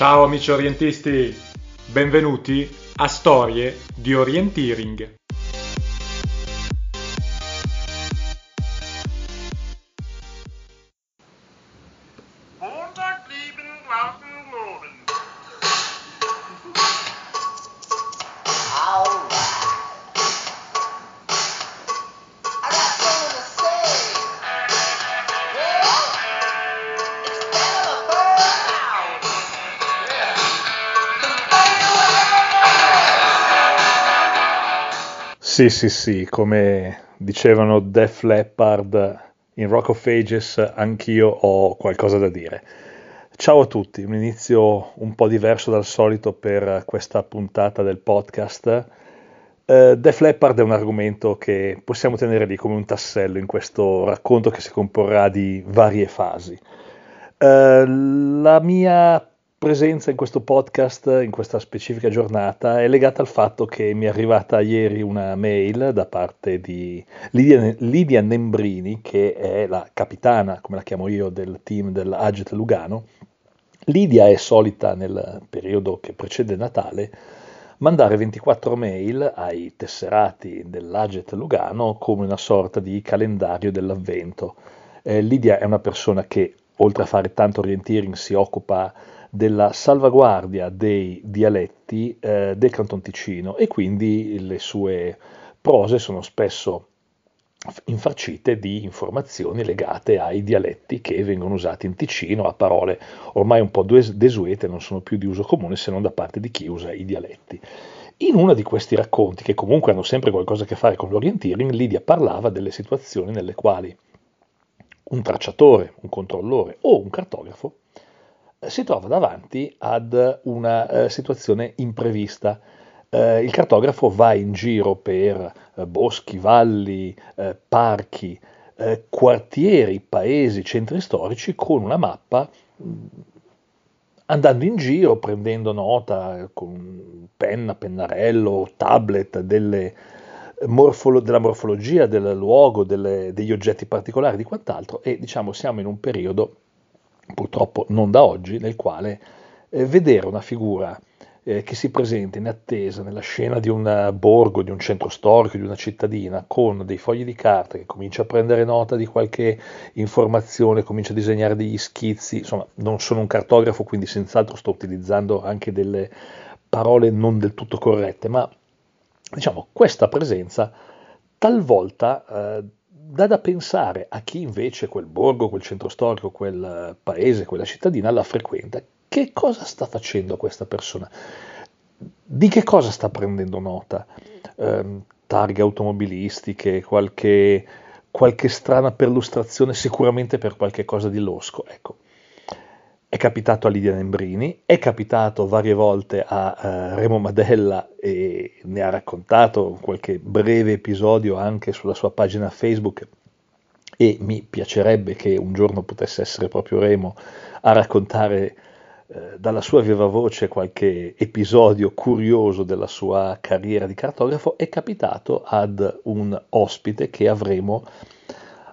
Ciao amici orientisti, benvenuti a Storie di Orienteering. Sì, sì, sì, come dicevano Def Leppard in Rock of Ages, anch'io ho qualcosa da dire. Ciao a tutti, un inizio un po' diverso dal solito per questa puntata del podcast. Eh, Def Leppard è un argomento che possiamo tenere lì come un tassello in questo racconto che si comporrà di varie fasi. Eh, la mia presenza in questo podcast, in questa specifica giornata, è legata al fatto che mi è arrivata ieri una mail da parte di Lidia, Lidia Nembrini, che è la capitana, come la chiamo io, del team dell'Aget Lugano. Lidia è solita nel periodo che precede Natale mandare 24 mail ai tesserati dell'Aget Lugano come una sorta di calendario dell'avvento. Eh, Lidia è una persona che, oltre a fare tanto orienteering, si occupa della salvaguardia dei dialetti eh, del Canton Ticino e quindi le sue prose sono spesso infarcite di informazioni legate ai dialetti che vengono usati in Ticino, a parole ormai un po' desuete, non sono più di uso comune se non da parte di chi usa i dialetti. In uno di questi racconti, che comunque hanno sempre qualcosa a che fare con l'orienteering, Lidia parlava delle situazioni nelle quali un tracciatore, un controllore o un cartografo si trova davanti ad una eh, situazione imprevista. Eh, il cartografo va in giro per eh, boschi, valli, eh, parchi, eh, quartieri, paesi, centri storici con una mappa mh, andando in giro, prendendo nota con penna, pennarello, tablet delle, morfolo- della morfologia del luogo, delle, degli oggetti particolari, di quant'altro e diciamo siamo in un periodo purtroppo non da oggi, nel quale eh, vedere una figura eh, che si presenta in attesa nella scena di un borgo, di un centro storico, di una cittadina, con dei fogli di carta che comincia a prendere nota di qualche informazione, comincia a disegnare degli schizzi, insomma non sono un cartografo, quindi senz'altro sto utilizzando anche delle parole non del tutto corrette, ma diciamo questa presenza talvolta eh, dà da pensare a chi invece quel borgo, quel centro storico, quel paese, quella cittadina la frequenta. Che cosa sta facendo questa persona? Di che cosa sta prendendo nota? Eh, targhe automobilistiche, qualche, qualche strana perlustrazione, sicuramente per qualche cosa di losco. Ecco, è capitato a Lidia Nembrini, è capitato varie volte a uh, Remo Madella e ne ha raccontato qualche breve episodio anche sulla sua pagina Facebook e mi piacerebbe che un giorno potesse essere proprio Remo a raccontare uh, dalla sua viva voce qualche episodio curioso della sua carriera di cartografo, è capitato ad un ospite che avremo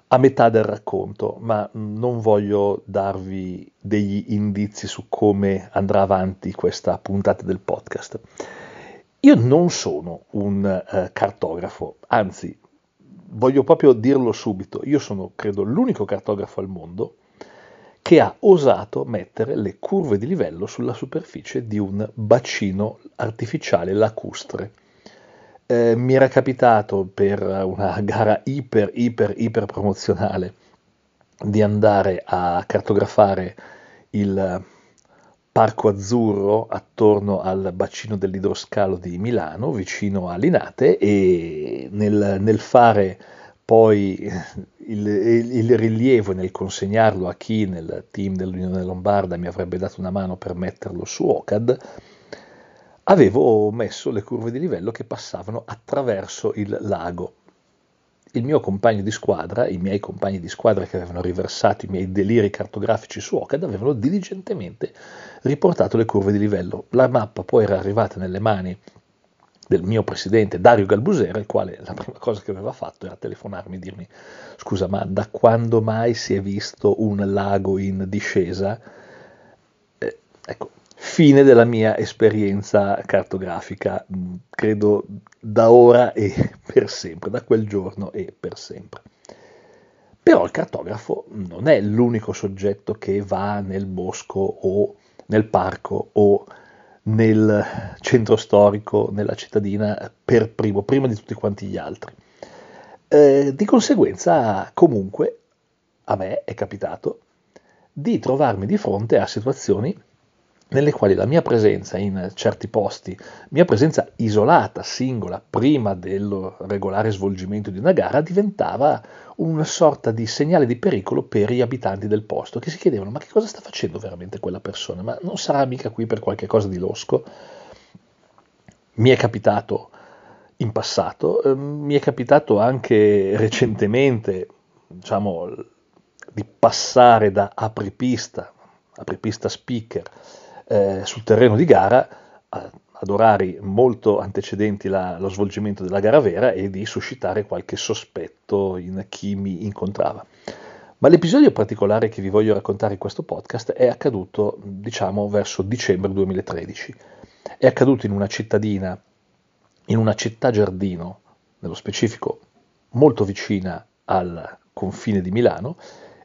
a metà del racconto, ma non voglio darvi degli indizi su come andrà avanti questa puntata del podcast. Io non sono un uh, cartografo, anzi, voglio proprio dirlo subito, io sono, credo, l'unico cartografo al mondo che ha osato mettere le curve di livello sulla superficie di un bacino artificiale lacustre eh, mi era capitato per una gara iper, iper, iper promozionale di andare a cartografare il Parco Azzurro attorno al bacino dell'idroscalo di Milano, vicino a Linate, e nel, nel fare poi il, il, rilievo e nel consegnarlo a chi nel team dell'Unione Lombarda mi avrebbe dato una mano per metterlo su OCAD, avevo messo le curve di livello che passavano attraverso il lago. Il mio compagno di squadra, i miei compagni di squadra che avevano riversato i miei deliri cartografici su OCAD, avevano diligentemente riportato le curve di livello. La mappa poi era arrivata nelle mani del mio presidente Dario Galbusera, il quale la prima cosa che aveva fatto era telefonarmi e dirmi scusa ma da quando mai si è visto un lago in discesa? Eh, ecco, fine della mia esperienza cartografica, mh, credo da ora e per sempre, da quel giorno e per sempre. Però il cartografo non è l'unico soggetto che va nel bosco o nel parco o nel centro storico, nella cittadina, per primo, prima di tutti quanti gli altri. Eh, di conseguenza, comunque, a me è capitato di trovarmi di fronte a situazioni nelle quali la mia presenza in certi posti, mia presenza isolata, singola, prima del regolare svolgimento di una gara, diventava una sorta di segnale di pericolo per gli abitanti del posto, che si chiedevano ma che cosa sta facendo veramente quella persona? Ma non sarà mica qui per qualche cosa di losco? Mi è capitato in passato, eh, mi è capitato anche recentemente, diciamo, di passare da apripista, apripista speaker, eh, sul terreno di gara ad orari molto antecedenti la, lo svolgimento della gara vera e di suscitare qualche sospetto in chi mi incontrava. Ma l'episodio particolare che vi voglio raccontare in questo podcast è accaduto, diciamo, verso dicembre 2013. È accaduto in una cittadina, in una città giardino, nello specifico molto vicina al confine di Milano,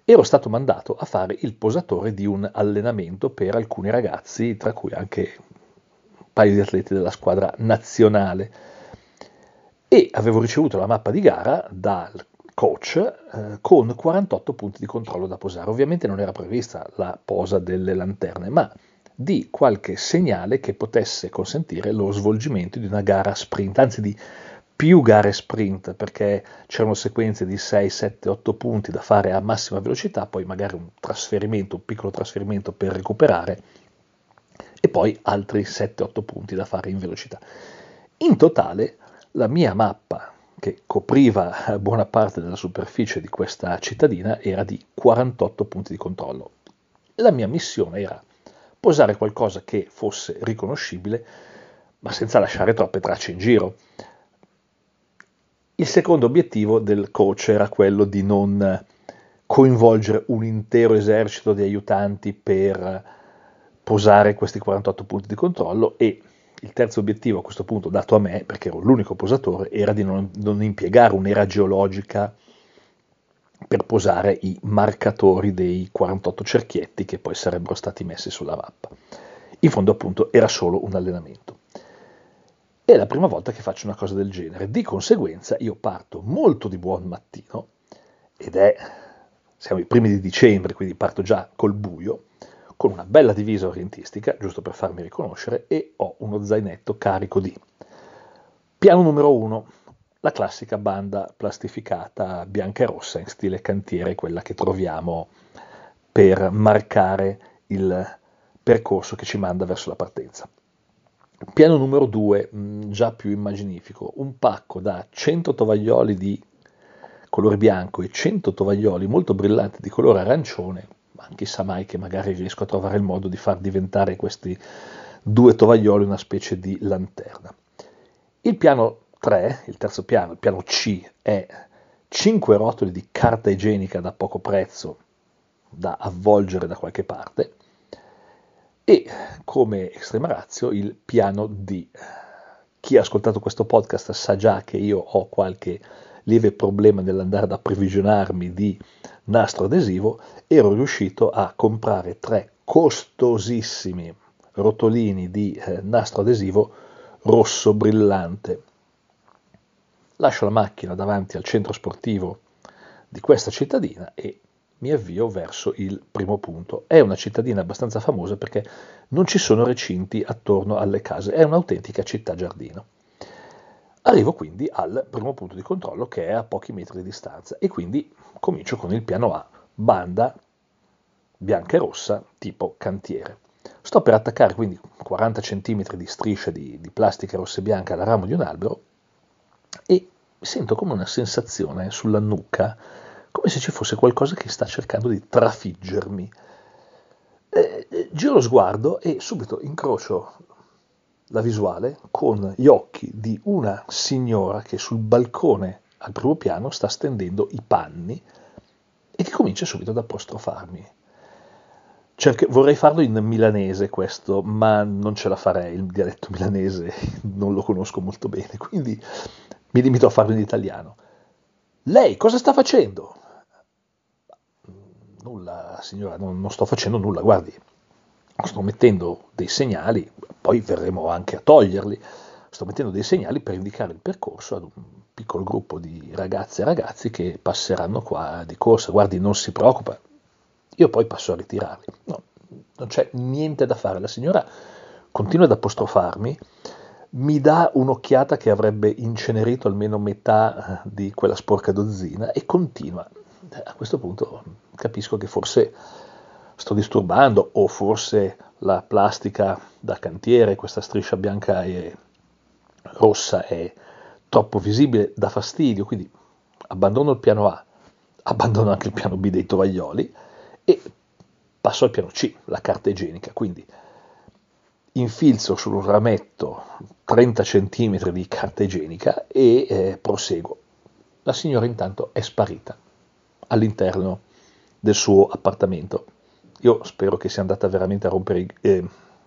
ero stato mandato a fare il posatore di un allenamento per alcuni ragazzi, tra cui anche un paio di atleti della squadra nazionale. E avevo ricevuto la mappa di gara dal coach eh, con 48 punti di controllo da posare. Ovviamente non era prevista la posa delle lanterne, ma di qualche segnale che potesse consentire lo svolgimento di una gara sprint, anzi di più gare sprint perché c'erano sequenze di 6, 7, 8 punti da fare a massima velocità, poi magari un trasferimento, un piccolo trasferimento per recuperare e poi altri 7-8 punti da fare in velocità. In totale la mia mappa che copriva buona parte della superficie di questa cittadina era di 48 punti di controllo. La mia missione era posare qualcosa che fosse riconoscibile ma senza lasciare troppe tracce in giro. Il secondo obiettivo del coach era quello di non coinvolgere un intero esercito di aiutanti per posare questi 48 punti di controllo e il terzo obiettivo a questo punto dato a me, perché ero l'unico posatore, era di non, non impiegare un'era geologica per posare i marcatori dei 48 cerchietti che poi sarebbero stati messi sulla mappa. In fondo appunto era solo un allenamento. È la prima volta che faccio una cosa del genere. Di conseguenza io parto molto di buon mattino, ed è, siamo i primi di dicembre, quindi parto già col buio, con una bella divisa orientistica, giusto per farmi riconoscere, e ho uno zainetto carico di piano numero uno, la classica banda plastificata bianca e rossa in stile cantiere, quella che troviamo per marcare il percorso che ci manda verso la partenza. Piano numero 2, mm, già più immaginifico, un pacco da 100 tovaglioli di colore bianco e 100 tovaglioli molto brillanti di colore arancione, ma chissà mai che magari riesco a trovare il modo di far diventare questi due tovaglioli una specie di lanterna. Il piano 3, il terzo piano, il piano C, è 5 rotoli di carta igienica da poco prezzo da avvolgere da qualche parte, e come estrema razio il piano D. Chi ha ascoltato questo podcast sa già che io ho qualche lieve problema nell'andare ad approvvigionarmi di nastro adesivo, ero riuscito a comprare tre costosissimi rotolini di eh, nastro adesivo rosso brillante. Lascio la macchina davanti al centro sportivo di questa cittadina e mi avvio verso il primo punto. È una cittadina abbastanza famosa perché non ci sono recinti attorno alle case, è un'autentica città giardino. Arrivo quindi al primo punto di controllo che è a pochi metri di distanza e quindi comincio con il piano A, banda bianca e rossa tipo cantiere. Sto per attaccare quindi 40 cm di striscia di, di plastica rossa e bianca al ramo di un albero e sento come una sensazione sulla nuca come se ci fosse qualcosa che sta cercando di trafiggermi. Eh, giro lo sguardo e subito incrocio la visuale con gli occhi di una signora che sul balcone al primo piano sta stendendo i panni e che comincia subito ad apostrofarmi. cerche- vorrei farlo in milanese questo, ma non ce la farei, il dialetto milanese non lo conosco molto bene, quindi mi limito a farlo in italiano. Lei cosa sta facendo? Nulla, signora, non, non sto facendo nulla, guardi, sto mettendo dei segnali, poi verremo anche a toglierli, sto mettendo dei segnali per indicare il percorso ad un piccolo gruppo di ragazze e ragazzi che passeranno qua di corsa. Guardi, non si preoccupa, io poi passo a ritirarli. No, non c'è niente da fare. La signora continua ad apostrofarmi, mi dà un'occhiata che avrebbe incenerito almeno metà di quella sporca dozzina e continua. A questo punto capisco che forse sto disturbando o forse la plastica da cantiere, questa striscia bianca e rossa è troppo visibile, dà fastidio, quindi abbandono il piano A, abbandono anche il piano B dei tovaglioli e passo al piano C, la carta igienica, quindi infilzo sul rametto 30 cm di carta igienica e eh, proseguo. La signora intanto è sparita all'interno del suo appartamento. Io spero che sia andata veramente a rompere i, eh,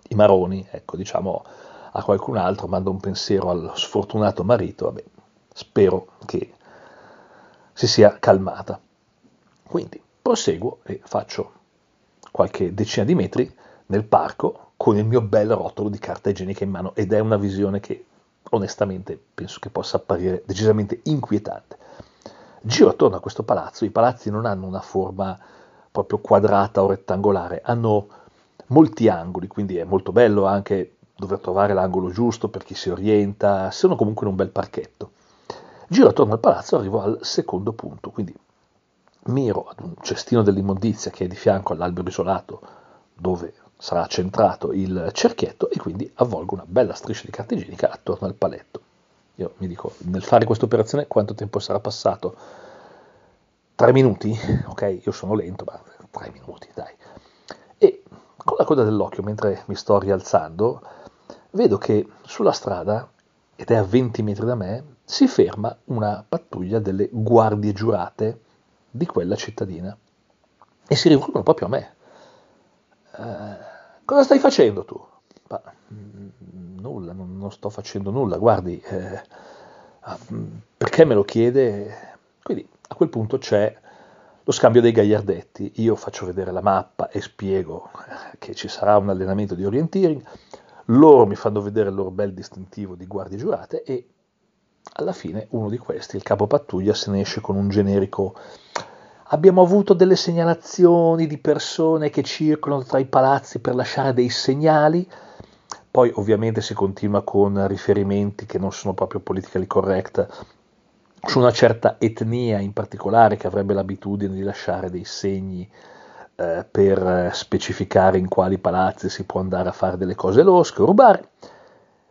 i maroni, ecco, diciamo a qualcun altro, mando un pensiero al sfortunato marito, vabbè, spero che si sia calmata. Quindi proseguo e faccio qualche decina di metri nel parco con il mio bel rotolo di carta igienica in mano ed è una visione che onestamente penso che possa apparire decisamente inquietante. Giro attorno a questo palazzo, i palazzi non hanno una forma proprio quadrata o rettangolare, hanno molti angoli, quindi è molto bello anche dover trovare l'angolo giusto per chi si orienta, sono comunque in un bel parchetto. Giro attorno al palazzo, arrivo al secondo punto, quindi miro ad un cestino dell'immondizia che è di fianco all'albero isolato dove sarà centrato il cerchietto e quindi avvolgo una bella striscia di carta igienica attorno al paletto. Io mi dico, nel fare questa operazione quanto tempo sarà passato? Tre minuti? Ok, io sono lento, ma tre minuti, dai. E con la coda dell'occhio, mentre mi sto rialzando, vedo che sulla strada, ed è a 20 metri da me, si ferma una pattuglia delle guardie giurate di quella cittadina e si rivolgono proprio a me. Eh, cosa stai facendo tu? Ma, mm, nulla, non, non, sto facendo nulla, guardi, eh, ah, perché me lo chiede? Quindi a quel punto c'è lo scambio dei gagliardetti, io faccio vedere la mappa e spiego che ci sarà un allenamento di orienteering, loro mi fanno vedere il loro bel distintivo di guardie giurate e alla fine uno di questi, il capo pattuglia, se ne esce con un generico Abbiamo avuto delle segnalazioni di persone che circolano tra i palazzi per lasciare dei segnali. Poi ovviamente si continua con riferimenti che non sono proprio politically correct su una certa etnia in particolare che avrebbe l'abitudine di lasciare dei segni eh, per specificare in quali palazzi si può andare a fare delle cose losche o rubare.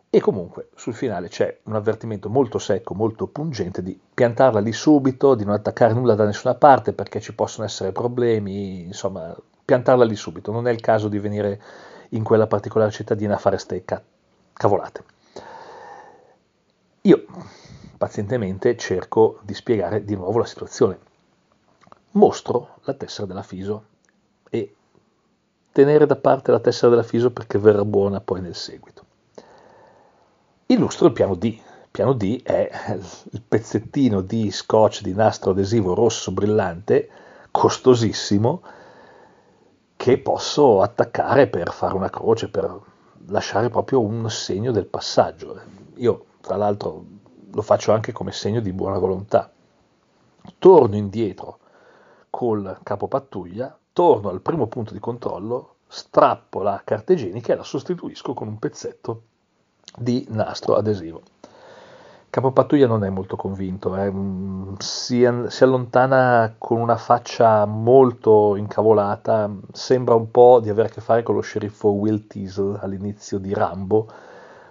E comunque sul finale c'è un avvertimento molto secco, molto pungente di piantarla lì subito, di non attaccare nulla da nessuna parte perché ci possono essere problemi, insomma, piantarla lì subito. Non è il caso di venire in quella particolare cittadina a fare ste ca- cavolate. Io pazientemente cerco di spiegare di nuovo la situazione. Mostro la tessera della FISO e tenere da parte la tessera della FISO perché verrà buona poi nel seguito illustro il piano D. Il piano D è il pezzettino di scotch di nastro adesivo rosso brillante, costosissimo, che posso attaccare per fare una croce, per lasciare proprio un segno del passaggio. Io, tra l'altro, lo faccio anche come segno di buona volontà. Torno indietro col capo pattuglia, torno al primo punto di controllo, strappo la carta igienica e la sostituisco con un pezzetto di nastro adesivo. Capopattuglia non è molto convinto, eh. si, si, allontana con una faccia molto incavolata, sembra un po' di avere a che fare con lo sceriffo Will Teasel all'inizio di Rambo,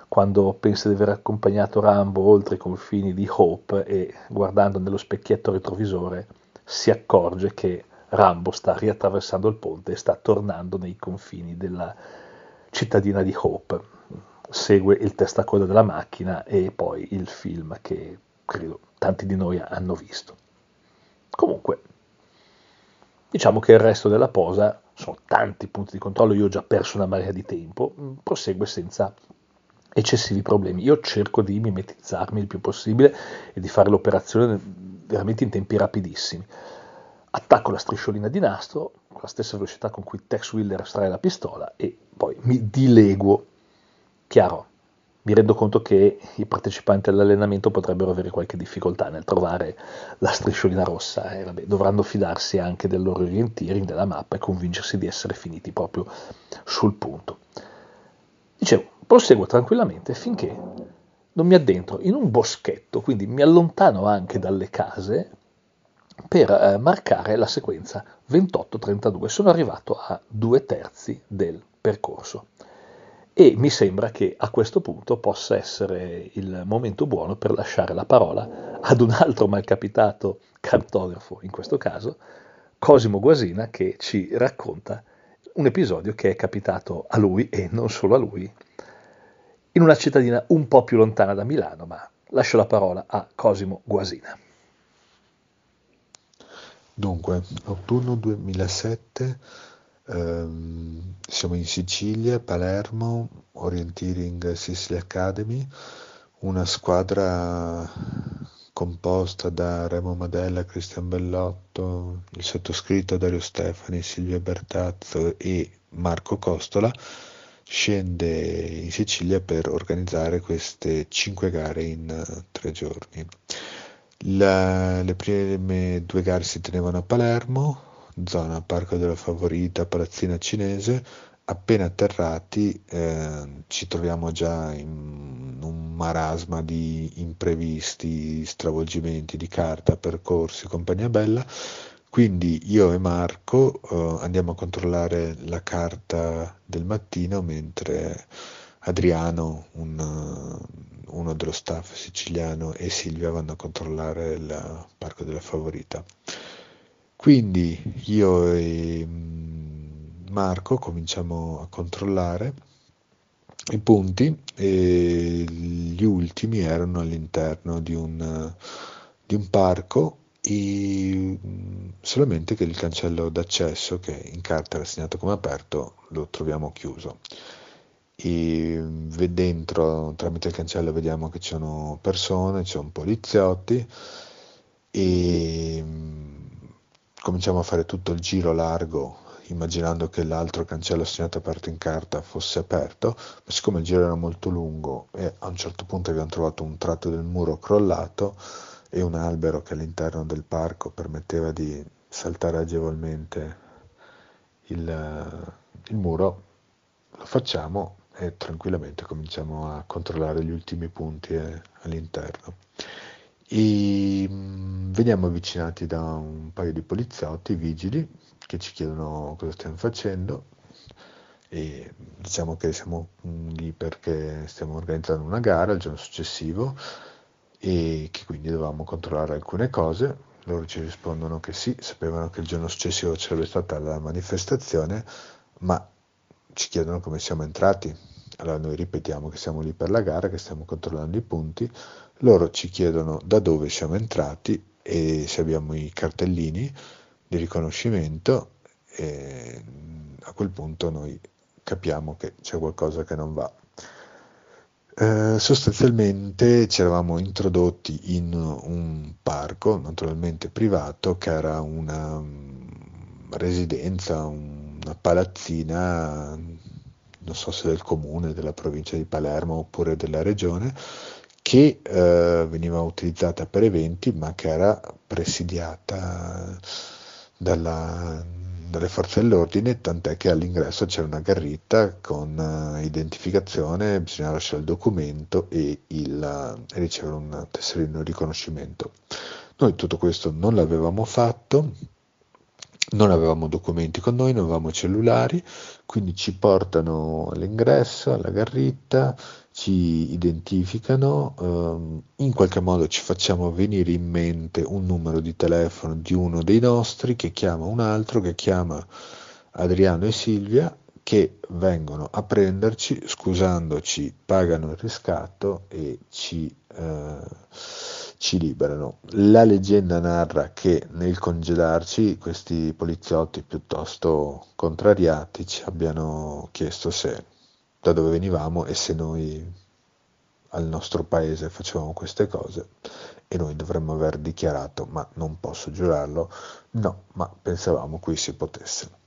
quando pensa di aver accompagnato Rambo oltre i confini di Hope e guardando nello specchietto retrovisore si accorge che Rambo sta riattraversando il ponte e sta tornando nei confini della cittadina di Hope segue il testacoda della macchina e poi il film che credo tanti di noi hanno visto. Comunque, diciamo che il resto della posa sono tanti punti di controllo, io ho già perso una marea di tempo, prosegue senza eccessivi problemi. Io cerco di mimetizzarmi il più possibile e di fare l'operazione veramente in tempi rapidissimi. Attacco la strisciolina di nastro con la stessa velocità con cui Tex Wheeler estrae la pistola e poi mi dileguo. Chiaro, mi rendo conto che i partecipanti all'allenamento potrebbero avere qualche difficoltà nel trovare la strisciolina rossa e vabbè, dovranno fidarsi anche del loro orienteering della mappa e convincersi di essere finiti proprio sul punto. Dicevo, proseguo tranquillamente finché non mi addentro in un boschetto, quindi mi allontano anche dalle case per eh, marcare la sequenza 28-32. Sono arrivato a due terzi del percorso e mi sembra che a questo punto possa essere il momento buono per lasciare la parola ad un altro malcapitato cartografo, in questo caso Cosimo Guasina, che ci racconta un episodio che è capitato a lui e non solo a lui in una cittadina un po' più lontana da Milano, ma lascio la parola a Cosimo Guasina. Dunque, autunno 2007, ehm, siamo in Sicilia, Palermo, Orienteering Sicily Academy, una squadra composta da Remo Madella, Cristian Bellotto, il sottoscritto Dario Stefani, Silvia Bertazzo e Marco Costola scende in Sicilia per organizzare queste cinque gare in uh, tre giorni. La, le prime due gare si tenevano a Palermo, zona Parco della Favorita, Palazzina Cinese. Appena atterrati eh, ci troviamo già in un marasma di imprevisti, stravolgimenti di carta, percorsi, compagnia bella quindi io e Marco uh, andiamo a controllare la carta del mattino mentre Adriano, un, uno dello staff siciliano, e Silvia vanno a controllare il Parco della Favorita. Quindi io e mm, Marco cominciamo a controllare i punti e gli ultimi erano all'interno di un, di un parco e solamente che il cancello d'accesso che in carta era segnato come aperto lo troviamo chiuso. E dentro tramite il cancello vediamo che ci sono persone, ci sono poliziotti e cominciamo a fare tutto il giro largo immaginando che l'altro cancello segnato aperto in carta fosse aperto, ma siccome il giro era molto lungo e a un certo punto abbiamo trovato un tratto del muro crollato, e un albero che all'interno del parco permetteva di saltare agevolmente il, il muro, lo facciamo e tranquillamente cominciamo a controllare gli ultimi punti eh, all'interno. E mm, veniamo avvicinati da un paio di poliziotti vigili che ci chiedono cosa stiamo facendo e diciamo che siamo lì perché stiamo organizzando una gara il giorno successivo e che quindi dovevamo controllare alcune cose. Loro ci rispondono che sì, sapevano che il giorno successivo sarebbe stata la manifestazione, ma ci chiedono come siamo entrati. Allora noi ripetiamo che siamo lì per la gara, che stiamo controllando i punti, loro ci chiedono da dove siamo entrati e se abbiamo i cartellini di riconoscimento e a quel punto noi capiamo che c'è qualcosa che non va. Eh, sostanzialmente ci eravamo introdotti in un parco, naturalmente privato, che era una um, residenza, una palazzina, non so se del comune, della provincia di Palermo oppure della regione, che eh, veniva utilizzata per eventi, ma che era presidiata dalla, dalle forze dell'ordine, tant'è che all'ingresso c'era una garritta con uh, identificazione, bisogna lasciare il documento e, il, uh, ricevere un tesserino di riconoscimento. Noi tutto questo non l'avevamo fatto, non avevamo documenti con noi, non avevamo cellulari, quindi ci portano all'ingresso, alla garritta, ci identificano, ehm, in qualche modo ci facciamo venire in mente un numero di telefono di uno dei nostri che chiama un altro, che chiama Adriano e Silvia, che vengono a prenderci, scusandoci, pagano il riscatto e ci, eh, ci liberano. La leggenda narra che nel congedarci questi poliziotti piuttosto contrariati ci abbiano chiesto se da dove venivamo e se noi al nostro paese facevamo queste cose e noi dovremmo aver dichiarato, ma non posso giurarlo, no, ma pensavamo qui si potesse.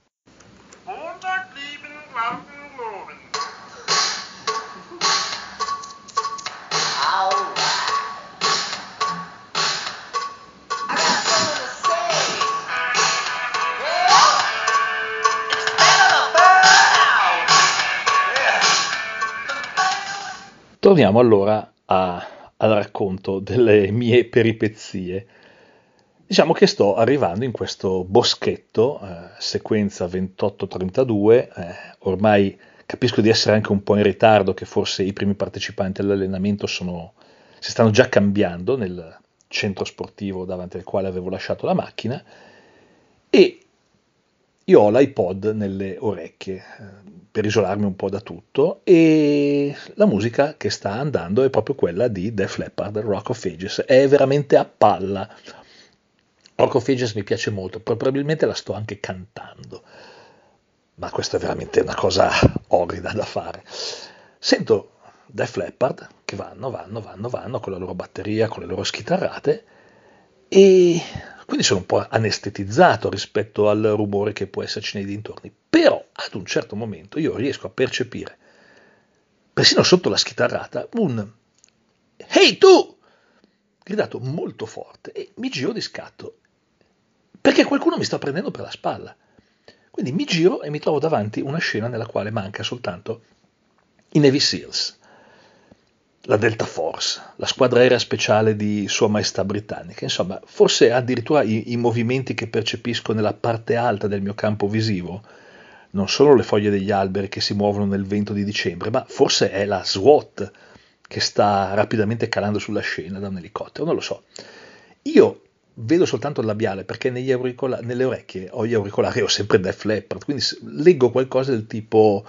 Torniamo allora a- al racconto delle mie peripezie. Diciamo che sto arrivando in questo boschetto, eh, sequenza 28-32, eh, ormai capisco di essere anche un po' in ritardo, che forse i primi partecipanti all'allenamento sono, si stanno già cambiando nel centro sportivo davanti al quale avevo lasciato la macchina e io ho l'iPod nelle orecchie eh, per isolarmi un po' da tutto e la musica che sta andando è proprio quella di Def Leppard, Rock of Ages, è veramente a palla. Rock of Ages mi piace molto, probabilmente la sto anche cantando, ma questa è veramente una cosa orrida da fare. Sento Def Leppard che vanno, vanno, vanno, vanno con la loro batteria, con le loro schitarrate e quindi sono un po' anestetizzato rispetto al rumore che può esserci nei dintorni. Però ad un certo momento io riesco a percepire, persino sotto la schitarrata, un Ehi tu! gridato molto forte e mi giro di scatto perché qualcuno mi sta prendendo per la spalla. Quindi mi giro e mi trovo davanti una scena nella quale manca soltanto i Navy Seals, la Delta Force, la squadra aerea speciale di Sua Maestà Britannica. Insomma, forse addirittura i, i movimenti che percepisco nella parte alta del mio campo visivo non sono le foglie degli alberi che si muovono nel vento di dicembre, ma forse è la SWAT che sta rapidamente calando sulla scena da un elicottero, non lo so. Io vedo soltanto il labiale perché auricola- nelle orecchie ho gli auricolari, ho sempre Def Leppard, quindi leggo qualcosa del tipo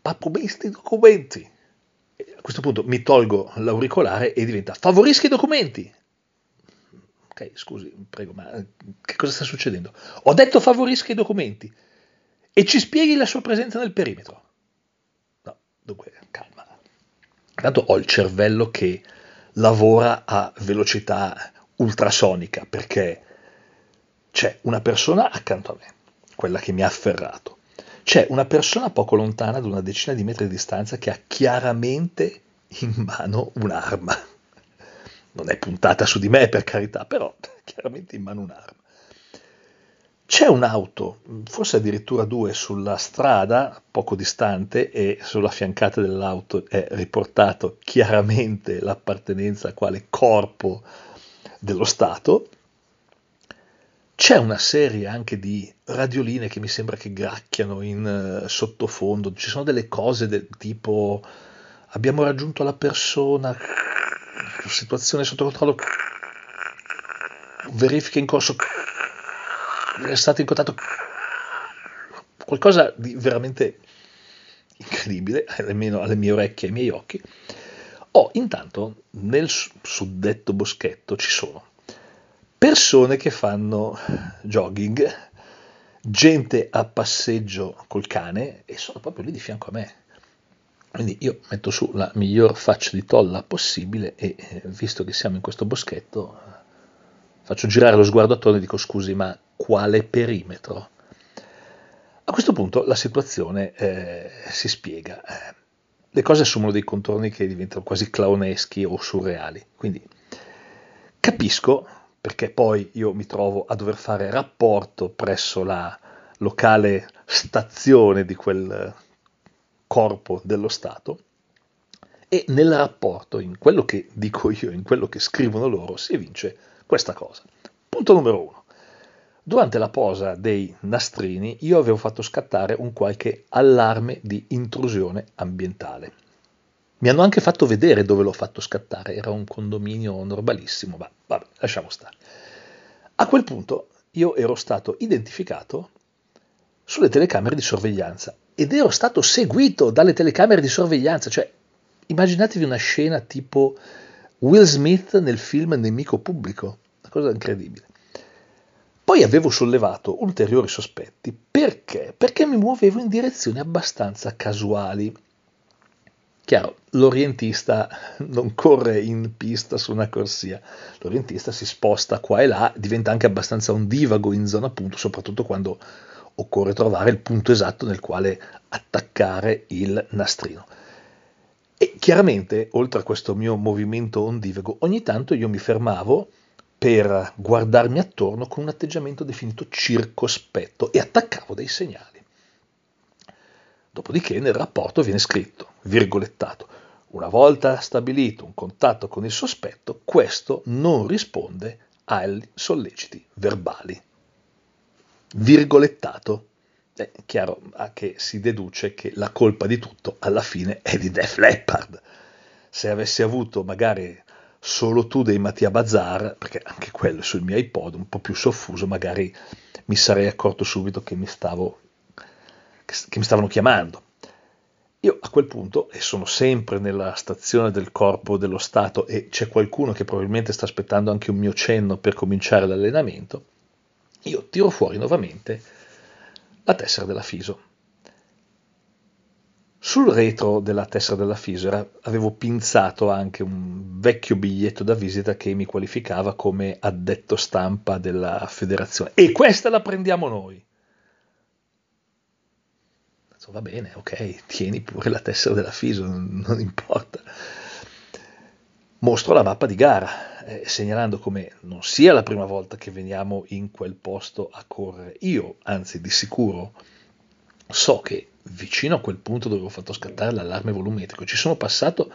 "Papumisti documenti". A questo punto mi tolgo l'auricolare e diventa favorisca i documenti. Ok, scusi, prego, ma eh, che cosa sta succedendo? Ho detto favorisca i documenti e ci spieghi la sua presenza nel perimetro. No, dunque, calma. Intanto ho il cervello che lavora a velocità ultrasonica perché c'è una persona accanto a me, quella che mi ha afferrato. C'è una persona poco lontana, ad una decina di metri di distanza, che ha chiaramente in mano un'arma. Non è puntata su di me, per carità, però chiaramente in mano un'arma. C'è un'auto, forse addirittura due, sulla strada, poco distante, e sulla fiancata dell'auto è riportato chiaramente l'appartenenza a quale corpo dello Stato. C'è una serie anche di radioline che mi sembra che gracchiano in eh, sottofondo. Ci sono delle cose del tipo abbiamo raggiunto la persona, situazione sotto controllo, verifica in corso, è stato in contatto, qualcosa di veramente incredibile, almeno alle mie orecchie e ai miei occhi. Oh, intanto nel suddetto boschetto ci sono persone che fanno jogging, gente a passeggio col cane e sono proprio lì di fianco a me. Quindi io metto su la miglior faccia di tolla possibile e eh, visto che siamo in questo boschetto faccio girare lo sguardo attorno e dico scusi ma quale perimetro? A questo punto la situazione eh, si spiega. Le cose assumono dei contorni che diventano quasi clowneschi o surreali. Quindi capisco perché poi io mi trovo a dover fare rapporto presso la locale stazione di quel corpo dello Stato e nel rapporto, in quello che dico io, in quello che scrivono loro, si evince questa cosa. Punto numero uno. Durante la posa dei nastrini io avevo fatto scattare un qualche allarme di intrusione ambientale. Mi hanno anche fatto vedere dove l'ho fatto scattare, era un condominio normalissimo, ma vabbè, lasciamo stare. A quel punto io ero stato identificato sulle telecamere di sorveglianza ed ero stato seguito dalle telecamere di sorveglianza, cioè immaginatevi una scena tipo Will Smith nel film Nemico Pubblico, una cosa incredibile. Poi avevo sollevato ulteriori sospetti perché? Perché mi muovevo in direzioni abbastanza casuali. Chiaro, l'orientista non corre in pista su una corsia, l'orientista si sposta qua e là, diventa anche abbastanza ondivago in zona punto, soprattutto quando occorre trovare il punto esatto nel quale attaccare il nastrino. E chiaramente, oltre a questo mio movimento ondivago, ogni tanto io mi fermavo per guardarmi attorno con un atteggiamento definito circospetto e attaccavo dei segnali. Dopodiché nel rapporto viene scritto, virgolettato, una volta stabilito un contatto con il sospetto, questo non risponde ai solleciti verbali. Virgolettato. È chiaro che si deduce che la colpa di tutto alla fine è di Def Leppard. Se avessi avuto magari solo tu dei Mattia Bazar, perché anche quello sul mio iPod, un po' più soffuso, magari mi sarei accorto subito che mi, stavo, che mi stavano chiamando. Io a quel punto, e sono sempre nella stazione del corpo dello Stato e c'è qualcuno che probabilmente sta aspettando anche un mio cenno per cominciare l'allenamento, io tiro fuori nuovamente la tessera della FISO sul retro della tessera della Fisera avevo pinzato anche un vecchio biglietto da visita che mi qualificava come addetto stampa della federazione. E questa la prendiamo noi. Va bene, ok, tieni pure la tessera della FISO, non, non importa. Mostro la mappa di gara, eh, segnalando come non sia la prima volta che veniamo in quel posto a correre. Io, anzi di sicuro, so che vicino a quel punto dove ho fatto scattare l'allarme volumetrico ci sono passato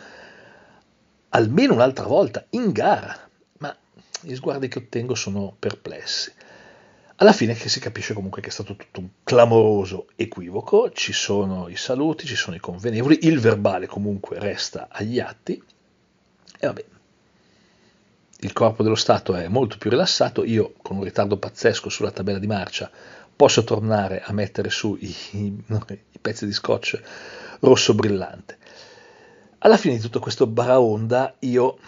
almeno un'altra volta in gara, ma gli sguardi che ottengo sono perplessi. Alla fine che si capisce comunque che è stato tutto un clamoroso equivoco, ci sono i saluti, ci sono i convenevoli, il verbale comunque resta agli atti e vabbè. Il corpo dello Stato è molto più rilassato, io con un ritardo pazzesco sulla tabella di marcia posso tornare a mettere su i, i, i pezzi di scotch rosso brillante. Alla fine di tutto questo baraonda, io,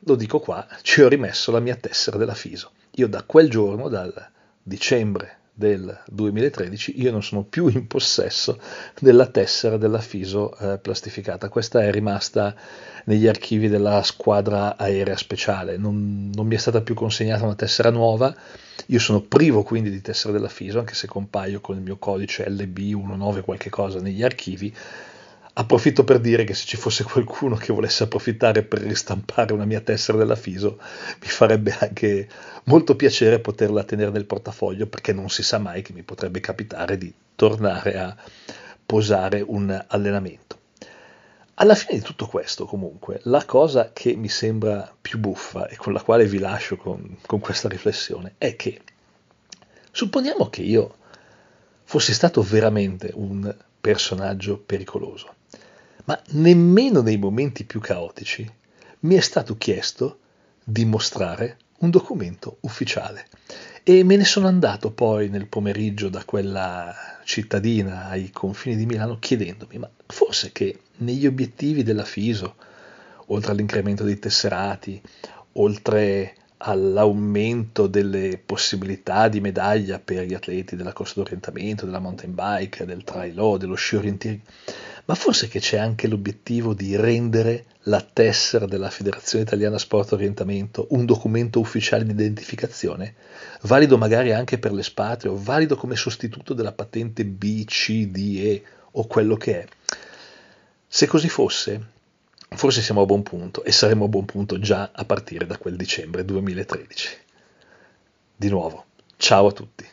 lo dico qua, ci ho rimesso la mia tessera della FISO. Io da quel giorno, dal dicembre del 2013, io non sono più in possesso della tessera della FISO eh, plastificata. Questa è rimasta negli archivi della squadra aerea speciale. Non, non mi è stata più consegnata una tessera nuova io sono privo quindi di tessera della FISO, anche se compaio con il mio codice LB19 qualche cosa negli archivi. Approfitto per dire che se ci fosse qualcuno che volesse approfittare per ristampare una mia tessera della FISO, mi farebbe anche molto piacere poterla tenere nel portafoglio, perché non si sa mai che mi potrebbe capitare di tornare a posare un allenamento. Alla fine di tutto questo, comunque, la cosa che mi sembra più buffa e con la quale vi lascio con, con questa riflessione è che supponiamo che io fossi stato veramente un personaggio pericoloso, ma nemmeno nei momenti più caotici mi è stato chiesto di mostrare un documento ufficiale. E me ne sono andato poi nel pomeriggio da quella cittadina ai confini di Milano chiedendomi, ma forse che negli obiettivi della FISO, oltre all'incremento dei tesserati, oltre all'aumento delle possibilità di medaglia per gli atleti della corsa d'orientamento, della mountain bike, del trail dello sci orienteering, ma forse che c'è anche l'obiettivo di rendere la tessera della Federazione Italiana Sport Orientamento un documento ufficiale di identificazione, valido magari anche per l'espatrio, valido come sostituto della patente B, C, D, E o quello che è. Se così fosse, forse siamo a buon punto e saremo a buon punto già a partire da quel dicembre 2013. Di nuovo, ciao a tutti.